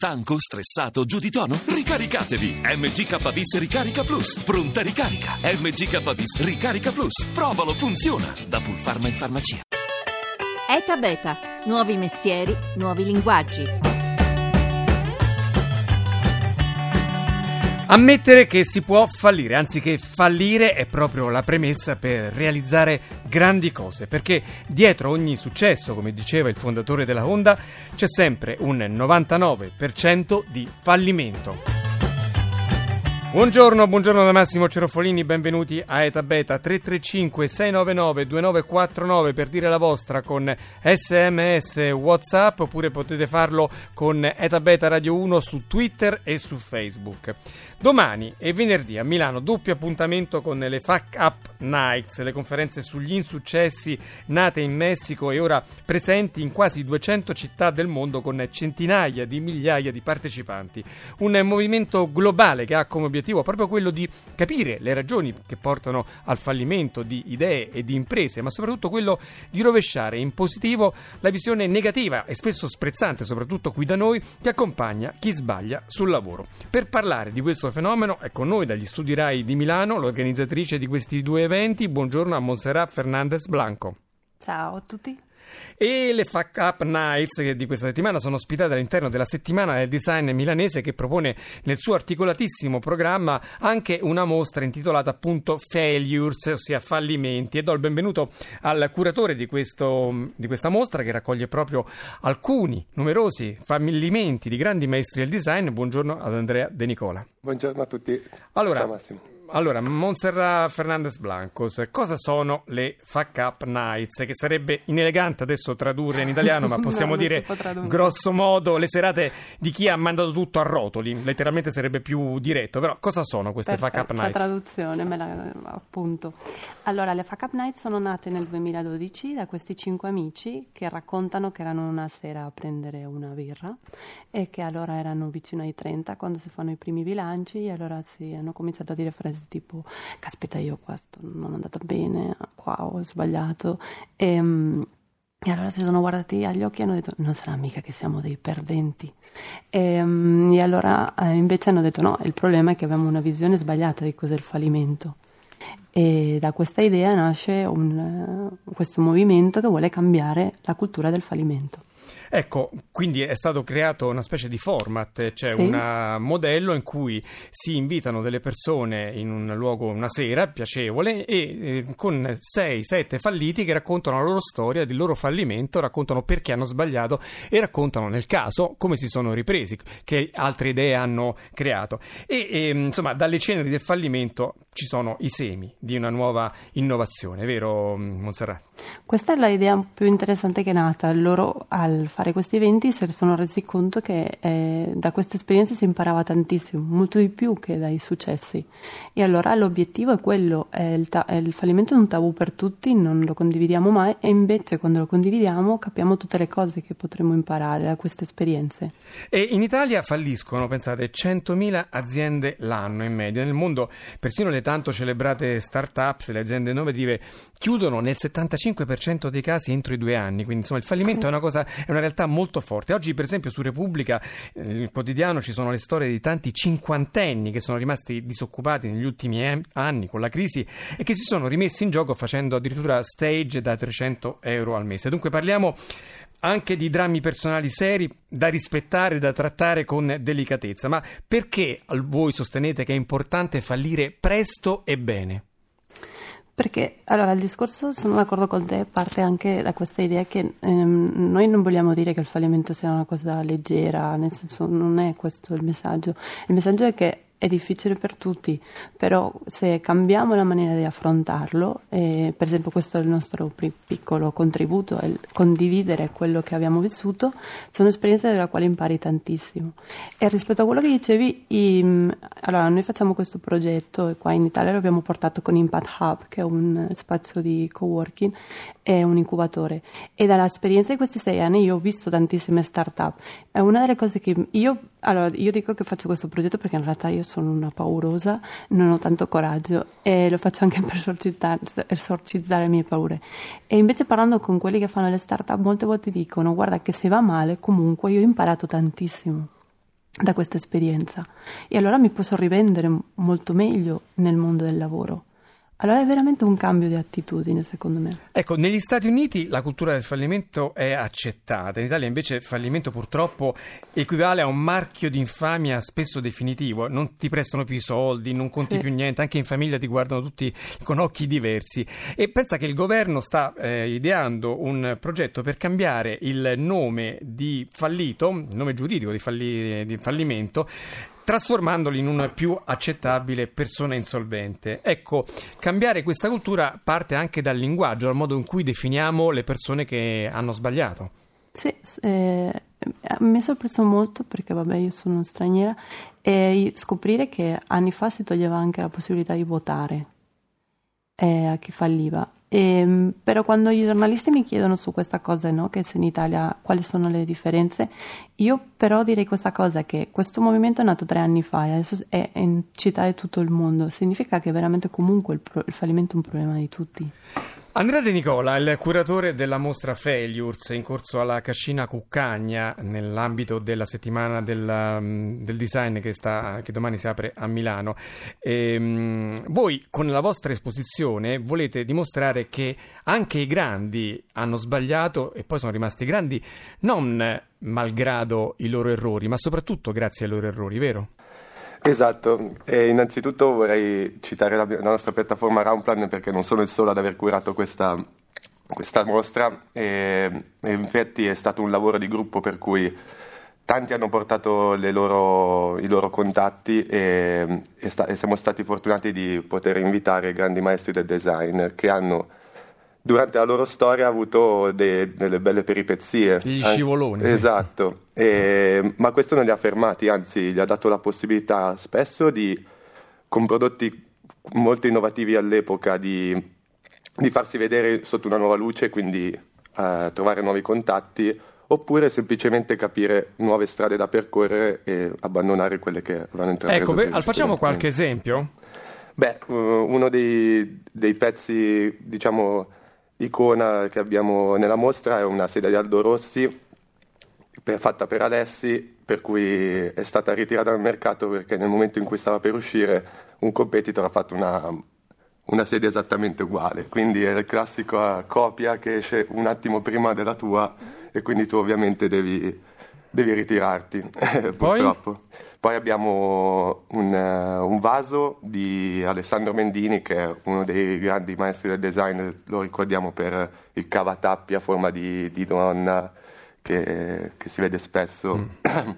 Stanco, stressato, giù di tono? Ricaricatevi! MGKBIS Ricarica Plus. Pronta ricarica. MGKBIS Ricarica Plus. Provalo, funziona. Da Pulpharma in farmacia. ETA Beta. Nuovi mestieri, nuovi linguaggi. Ammettere che si può fallire, anzi che fallire è proprio la premessa per realizzare grandi cose, perché dietro ogni successo, come diceva il fondatore della Honda, c'è sempre un 99% di fallimento. Buongiorno, buongiorno da Massimo Cerofolini, benvenuti a Eta Beta 335 699 2949 per dire la vostra con sms whatsapp oppure potete farlo con Eta Beta Radio 1 su Twitter e su Facebook. Domani e venerdì a Milano doppio appuntamento con le Fuck Up Nights, le conferenze sugli insuccessi nate in Messico e ora presenti in quasi 200 città del mondo con centinaia di migliaia di partecipanti. Un movimento globale che ha come obiettivo obiettivo proprio quello di capire le ragioni che portano al fallimento di idee e di imprese, ma soprattutto quello di rovesciare in positivo la visione negativa e spesso sprezzante, soprattutto qui da noi, che accompagna chi sbaglia sul lavoro. Per parlare di questo fenomeno è con noi dagli studi RAI di Milano l'organizzatrice di questi due eventi. Buongiorno a Monserrat Fernandez Blanco. Ciao a tutti. E le Fuck Up Nights di questa settimana sono ospitate all'interno della settimana del design milanese che propone nel suo articolatissimo programma anche una mostra intitolata appunto Failures, ossia fallimenti. E do il benvenuto al curatore di, questo, di questa mostra che raccoglie proprio alcuni numerosi fallimenti di grandi maestri del design. Buongiorno ad Andrea De Nicola. Buongiorno a tutti. Allora, Ciao Massimo. Allora, Montserrat Fernandez Blancos, cosa sono le Fuck Up Nights? Che sarebbe inelegante adesso tradurre in italiano, ma possiamo no, dire grosso modo le serate di chi ha mandato tutto a rotoli. Letteralmente sarebbe più diretto, però cosa sono queste Perfetto, Fuck Up Nights? La traduzione, me la appunto. Allora, le Fuck Up Nights sono nate nel 2012 da questi cinque amici che raccontano che erano una sera a prendere una birra e che allora erano vicino ai 30 quando si fanno i primi bilanci e allora si hanno cominciato a dire frasi tipo caspita io questo non è andato bene, qua ho sbagliato e, mm, e allora si sono guardati agli occhi e hanno detto non sarà mica che siamo dei perdenti e, mm, e allora eh, invece hanno detto no, il problema è che abbiamo una visione sbagliata di cos'è il fallimento e da questa idea nasce un, eh, questo movimento che vuole cambiare la cultura del fallimento. Ecco, quindi è stato creato una specie di format, cioè sì. un modello in cui si invitano delle persone in un luogo una sera piacevole e eh, con 6-7 falliti che raccontano la loro storia, del loro fallimento, raccontano perché hanno sbagliato e raccontano nel caso come si sono ripresi, che altre idee hanno creato. E, e insomma, dalle ceneri del fallimento ci sono i semi di una nuova innovazione, vero Monserrat? Questa è l'idea più interessante che è nata. Loro al fare questi eventi si sono resi conto che eh, da queste esperienze si imparava tantissimo, molto di più che dai successi. E allora l'obiettivo è quello, è il, ta- è il fallimento è un tabù per tutti, non lo condividiamo mai e invece quando lo condividiamo capiamo tutte le cose che potremmo imparare da queste esperienze. E in Italia falliscono, pensate, 100.000 aziende l'anno in media. Nel mondo persino le tanto celebrate start-up, le aziende innovative, chiudono nel 75% dei casi entro i due anni. Quindi insomma il fallimento sì. è una cosa, è una realtà molto forte. Oggi, per esempio, su Repubblica, eh, il quotidiano, ci sono le storie di tanti cinquantenni che sono rimasti disoccupati negli ultimi anni con la crisi e che si sono rimessi in gioco facendo addirittura stage da 300 euro al mese. Dunque parliamo anche di drammi personali seri da rispettare, da trattare con delicatezza. Ma perché voi sostenete che è importante fallire presto e bene? Perché allora il discorso, sono d'accordo con te, parte anche da questa idea che ehm, noi non vogliamo dire che il fallimento sia una cosa leggera, nel senso non è questo il messaggio. Il messaggio è che è difficile per tutti, però se cambiamo la maniera di affrontarlo, eh, per esempio questo è il nostro piccolo contributo, è condividere quello che abbiamo vissuto, sono esperienze dalla quale impari tantissimo. E rispetto a quello che dicevi, i, allora noi facciamo questo progetto e qua in Italia lo abbiamo portato con Impact Hub, che è un spazio di coworking e un incubatore. E dall'esperienza di questi sei anni io ho visto tantissime start-up. È una delle cose che io, allora io dico che faccio questo progetto perché in realtà io sono una paurosa, non ho tanto coraggio e lo faccio anche per esorcizzare, esorcizzare le mie paure. E invece parlando con quelli che fanno le start-up molte volte dicono guarda che se va male comunque io ho imparato tantissimo. da questa esperienza e allora mi posso rivendere molto meglio nel mondo del lavoro. Allora è veramente un cambio di attitudine, secondo me. Ecco, negli Stati Uniti la cultura del fallimento è accettata, in Italia invece il fallimento purtroppo equivale a un marchio di infamia spesso definitivo, non ti prestano più i soldi, non conti sì. più niente, anche in famiglia ti guardano tutti con occhi diversi. E pensa che il governo sta eh, ideando un progetto per cambiare il nome di fallito, il nome giuridico di, falli, di fallimento, trasformandoli in una più accettabile persona insolvente. Ecco, cambiare questa cultura parte anche dal linguaggio, dal modo in cui definiamo le persone che hanno sbagliato. Sì, eh, mi ha sorpreso molto perché vabbè io sono straniera e scoprire che anni fa si toglieva anche la possibilità di votare eh, a chi falliva e, ehm, però quando i giornalisti mi chiedono su questa cosa, no, che se in Italia quali sono le differenze, io però direi questa cosa che questo movimento è nato tre anni fa e adesso è in città di tutto il mondo, significa che veramente comunque il, pro- il fallimento è un problema di tutti. Andrea De Nicola, il curatore della mostra Failures in corso alla Cascina Cuccagna nell'ambito della settimana del, mm, del design che, sta, che, domani si apre a Milano. E, um, voi con la vostra esposizione volete dimostrare che anche i grandi hanno sbagliato e poi sono rimasti grandi non malgrado i loro errori, ma soprattutto grazie ai loro errori, vero? Esatto, e innanzitutto vorrei citare la, la, nostra piattaforma Roundplan perché non sono il solo ad aver curato questa, questa mostra. E, e, infatti è stato un lavoro di gruppo per cui tanti hanno portato loro, i loro contatti e, e, sta, e siamo stati fortunati di poter invitare grandi maestri del design che hanno durante la loro storia ha avuto de, delle belle peripezie. Gli scivoloni. Esatto, e, ma questo non li ha fermati, anzi gli ha dato la possibilità spesso di, con prodotti molto innovativi all'epoca, di, di farsi vedere sotto una nuova luce, quindi eh, trovare nuovi contatti, oppure semplicemente capire nuove strade da percorrere e abbandonare quelle che avevano intrapreso. Ecco, beh, facciamo qualche esempio? Beh, uno dei, dei pezzi, diciamo, icona che abbiamo nella mostra è una sedia di Aldo Rossi per, fatta per Alessi, per cui è stata ritirata dal mercato perché nel momento in cui stava per uscire un competitor ha fatto una, una sedia esattamente uguale. Quindi è la classica copia che esce un attimo prima della tua e quindi tu ovviamente devi devi ritirarti, purtroppo. Poi abbiamo un, uh, un, vaso di Alessandro Mendini, che è uno dei grandi maestri del design, lo ricordiamo per il cavatappi a forma di, di donna che, che, si vede spesso. Mm.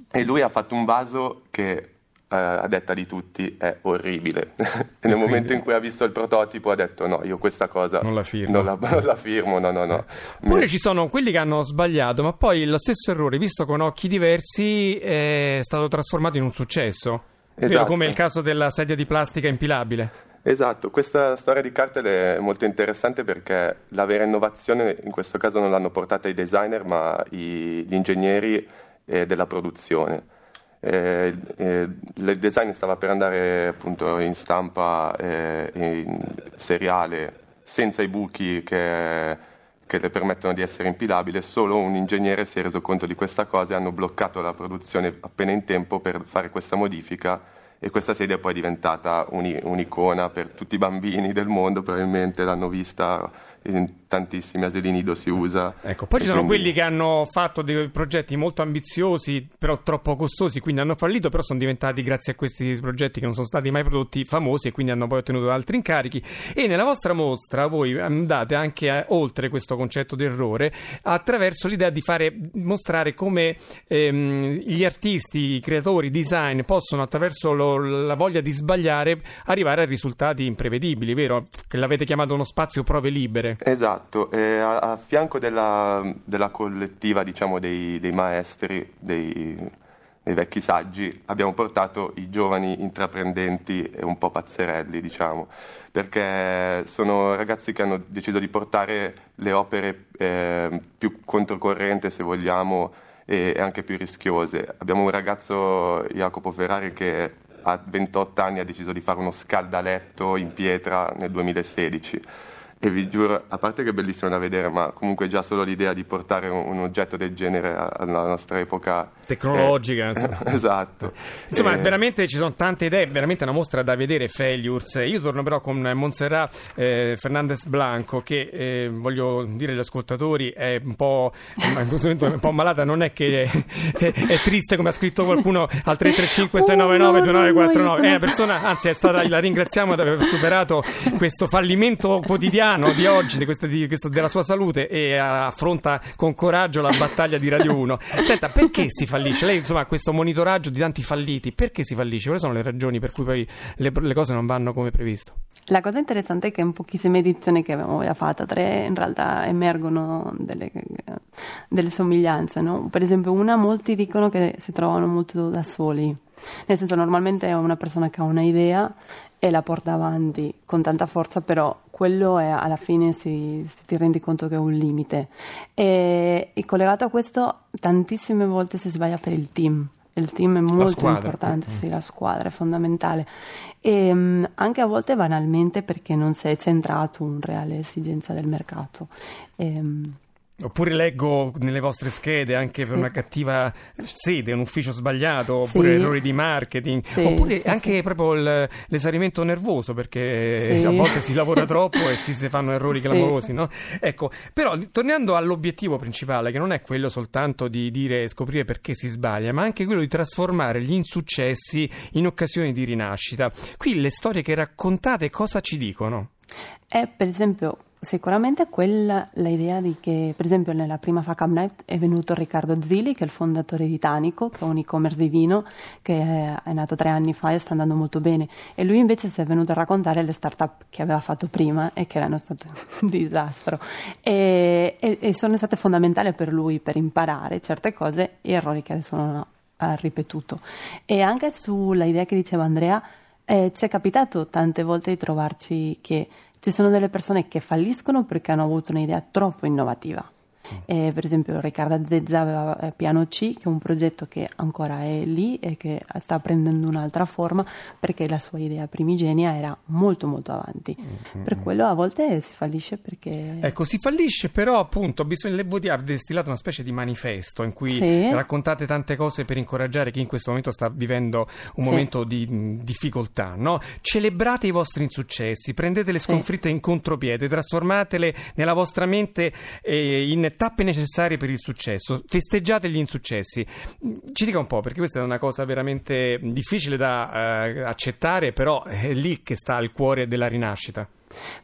e lui ha fatto un vaso che eh, a detta di tutti è orribile. e nel momento in cui ha visto il prototipo ha detto no, io questa cosa non la firmo, non la, non la firmo no, no, no. Pure Mi... ci sono quelli che hanno sbagliato, ma poi lo stesso errore, visto con occhi diversi, è stato trasformato in un successo. Esatto. come il caso della sedia di plastica impilabile. Esatto, questa storia di Cartel è molto interessante perché la vera innovazione in questo caso non l'hanno portata i designer ma i, gli ingegneri eh, della produzione eh, eh, il design stava per andare appunto in stampa eh, in seriale senza i buchi che, che, le permettono di essere impilabili, solo un ingegnere si è reso conto di questa cosa e hanno bloccato la produzione appena in tempo per fare questa modifica. E questa sedia poi è diventata un'icona per tutti i bambini del mondo, probabilmente l'hanno vista in tantissimi asili nido si usa. Ecco, poi ci sono quindi... quelli che hanno fatto dei progetti molto ambiziosi, però troppo costosi, quindi hanno fallito, però sono diventati grazie a questi progetti che non sono stati mai prodotti famosi e quindi hanno poi ottenuto altri incarichi. E nella vostra mostra voi andate anche a, oltre questo concetto di errore attraverso l'idea di fare mostrare come ehm, gli artisti, i creatori, i design possono attraverso lo, la voglia di sbagliare arrivare a risultati imprevedibili, vero? Che l'avete chiamato uno spazio prove libere. Esatto, e a, a fianco della, della collettiva diciamo, dei, dei, maestri, dei, dei, vecchi saggi, abbiamo portato i giovani intraprendenti e un po' pazzerelli, diciamo, perché sono ragazzi che hanno deciso di portare le opere eh, più controcorrente, se vogliamo, e, e anche più rischiose. Abbiamo un ragazzo, Jacopo Ferrari, che a 28 anni ha deciso di fare uno scaldaletto in pietra nel 2016 e vi giuro, a parte che è bellissimo da vedere, ma comunque già solo l'idea di portare un, un oggetto del genere alla nostra epoca tecnologica. Eh, esatto. Insomma, Eh, veramente ci sono tante idee, veramente una mostra da vedere, Failures. Io torno però con Montserrat eh, Fernandez Blanco, che eh, voglio dire agli ascoltatori è un po', in questo momento è un po' malata, non è che è, è- è triste come ha scritto qualcuno al 335 699 2949. È una persona, anzi è stata, la ringraziamo di aver superato questo fallimento quotidiano di oggi, di questa- di questo- della sua salute e affronta con coraggio la battaglia di Radio 1. Senta, perché si fallisce? Lei insomma questo monitoraggio di tanti falliti, perché si fallisce? Quali sono le ragioni per cui poi le, le cose non vanno come previsto? La cosa interessante è che in pochissime edizioni che abbiamo già fatto, tre, in realtà emergono delle, delle somiglianze. no? Per esempio, una, molti dicono che si trovano molto da soli. Nel senso, normalmente è una persona che ha una idea e la porta avanti con tanta forza, però quello è, alla fine si, si ti rendi conto che è un limite. E, e collegato a questo, tantissime volte si sbaglia per il team. Il team è molto importante, sì, la squadra è fondamentale. E mm, anche a volte banalmente perché non si è centrato un reale esigenza del mercato. Ehm, Oppure leggo nelle vostre schede anche per Sì. una cattiva sede, un ufficio sbagliato, Sì. oppure errori di marketing, Sì, oppure sì, anche sì. proprio il- l'esaurimento nervoso, perché Sì. a volte si lavora troppo e si, si fanno errori Sì. clamorosi, no? Ecco, però tornando all'obiettivo principale, che non è quello soltanto di dire e scoprire perché si sbaglia, ma anche quello di trasformare gli insuccessi in occasioni di rinascita. Qui le storie che raccontate cosa ci dicono? È per esempio sicuramente quella l'idea di che, per esempio, nella prima Up Night è venuto Riccardo Zilli, che è il fondatore di Tanico, che è un e-commerce di vino che è, nato tre anni fa e sta andando molto bene. E lui invece si è venuto a raccontare le start-up che aveva fatto prima e che erano state un disastro. E, e- e sono state fondamentali per lui per imparare certe cose e errori che adesso non ha ripetuto. E anche sulla idea che diceva Andrea, eh, ci è capitato tante volte di trovarci che ci sono delle persone che falliscono perché hanno avuto un'idea troppo innovativa. Eh, per esempio Riccardo Zezza aveva eh, Piano C, che è un progetto che ancora è lì e che sta prendendo un'altra forma perché la sua idea primigenia era molto molto avanti. Per quello a volte si fallisce perché... Ecco, si fallisce, però appunto bisogna, voi avete distillato una specie di manifesto in cui Sì. raccontate tante cose per incoraggiare chi in questo momento sta vivendo un Sì. momento di mh, difficoltà, no? Celebrate i vostri insuccessi, prendete le Sì. sconfitte in contropiede, trasformatele nella vostra mente eh, in tappe necessarie per il successo, festeggiate gli insuccessi. Ci dica un po', perché questa è una cosa veramente difficile da eh, accettare, però è lì che sta il cuore della rinascita.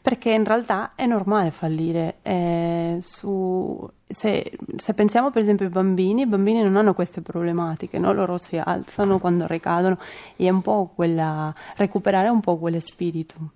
Perché in realtà è normale fallire. eh, su- se, se pensiamo per esempio ai bambini, i bambini non hanno queste problematiche, no? loro si alzano quando ricadono e è un po' quella, recuperare un po' quello spirito.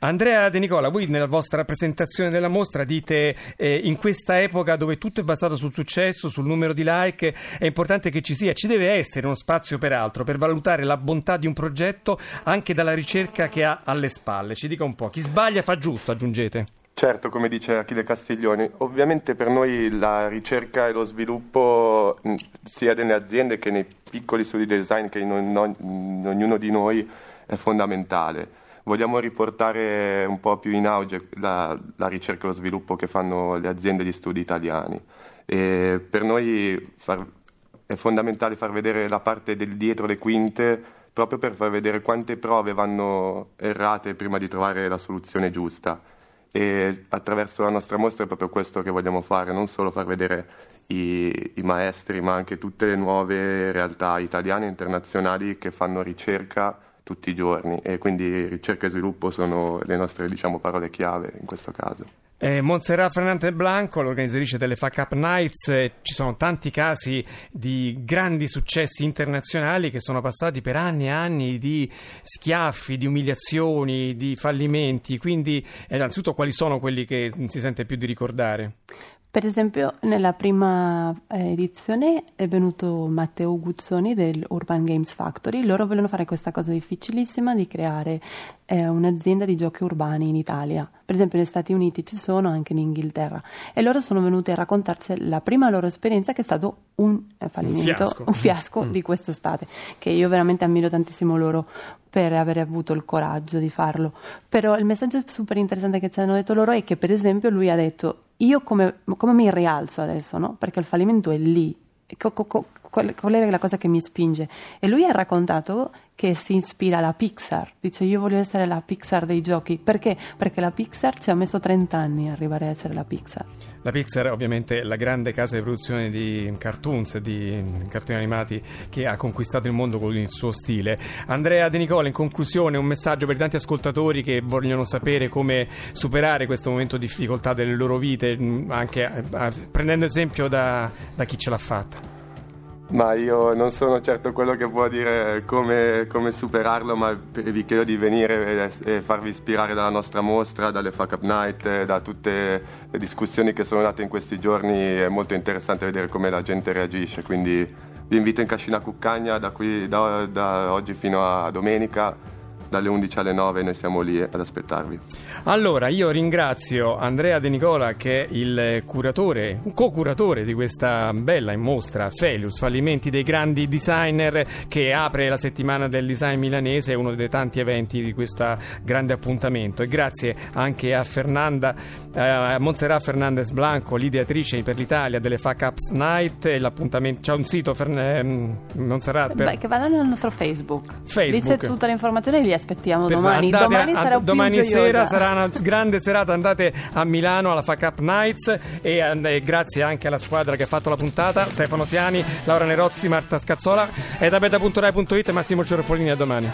Andrea De Nicola, voi nella vostra presentazione della mostra dite eh, in questa epoca dove tutto è basato sul successo, sul numero di like, è importante che ci sia, ci deve essere uno spazio per altro, per valutare la bontà di un progetto anche dalla ricerca che ha alle spalle. Ci dica un po', chi sbaglia fa giusto, aggiungete. Certo, come dice Achille Castiglioni, ovviamente per noi la ricerca e lo sviluppo sia nelle aziende che nei piccoli studi design che in, ogn- in ognuno di noi è fondamentale. Vogliamo riportare un po' più in auge la, la ricerca e lo sviluppo che fanno le aziende di studi italiani. E per noi far- è fondamentale far vedere la parte del dietro le quinte proprio per far vedere quante prove vanno errate prima di trovare la soluzione giusta e attraverso la nostra mostra è proprio questo che vogliamo fare, non solo far vedere i, i maestri, ma anche tutte le nuove realtà italiane e internazionali che fanno ricerca tutti i giorni e quindi ricerca e sviluppo sono le nostre diciamo, parole chiave in questo caso. Eh, Montserrat Fernandez Blanco, l'organizzatrice delle Fuck Up Nights, eh, ci sono tanti casi di grandi successi internazionali che sono passati per anni e anni di schiaffi, di umiliazioni, di fallimenti, quindi eh, innanzitutto quali sono quelli che si sente più di ricordare? Per esempio, nella prima eh, edizione è venuto Matteo Guzzoni del Urban Games Factory. Loro vogliono fare questa cosa difficilissima di creare eh, un'azienda di giochi urbani in Italia. Per esempio, negli Stati Uniti ci sono, anche in Inghilterra. E loro sono venuti a raccontarci la prima loro esperienza, che è stato un eh, fallimento, un fiasco, un fiasco mm. di quest'estate. Che io veramente ammiro tantissimo loro per aver avuto il coraggio di farlo. Però il messaggio super interessante che ci hanno detto loro è che, per esempio, lui ha detto io come, come mi rialzo adesso, no? Perché il fallimento è lì. Co, co, qual, qual è la cosa che mi spinge? E lui ha raccontato che si ispira alla Pixar. Dice io voglio essere la Pixar dei giochi. Perché? Perché la Pixar ci ha messo 30 anni a arrivare a essere la Pixar. La Pixar ovviamente è la grande casa di produzione di cartoons, di cartoni animati che ha conquistato il mondo con il suo stile. Andrea De Nicola, in conclusione un messaggio per tanti ascoltatori che vogliono sapere come superare questo momento di difficoltà delle loro vite, anche eh, prendendo esempio da, da chi ce l'ha fatta. Ma io non sono certo quello che può dire come, come superarlo, ma vi chiedo di venire e, e, farvi ispirare dalla nostra mostra, dalle Fuck Up Night, da tutte le discussioni che sono nate in questi giorni. È molto interessante vedere come la gente reagisce, quindi vi invito in Cascina Cuccagna da, qui, da, da oggi fino a domenica dalle 11 alle 9 noi siamo lì ad aspettarvi. Allora, io ringrazio Andrea De Nicola che è il curatore, co-curatore di questa bella mostra Felius, fallimenti dei grandi designer che apre la settimana del design milanese, uno dei tanti eventi di questo grande appuntamento e grazie anche a Fernanda eh, Montserrat Fernandez Blanco, l'ideatrice per l'Italia delle Fuck Ups Night e l'appuntamento c'è un sito Fern- eh, Montserrat per... Beh, che vadano nel nostro Facebook. Facebook. Dice tutta l'informazione li aspettiamo domani. andate Domani a- sarà domani sera sarà una grande serata. Andate a Milano alla Fuck Up Nights e, eh, grazie anche alla squadra che ha fatto la puntata: Stefano Siani, Laura Nerozzi, Marta Scazzola. Edabeta.rai.it e Massimo Cerofolini. A domani.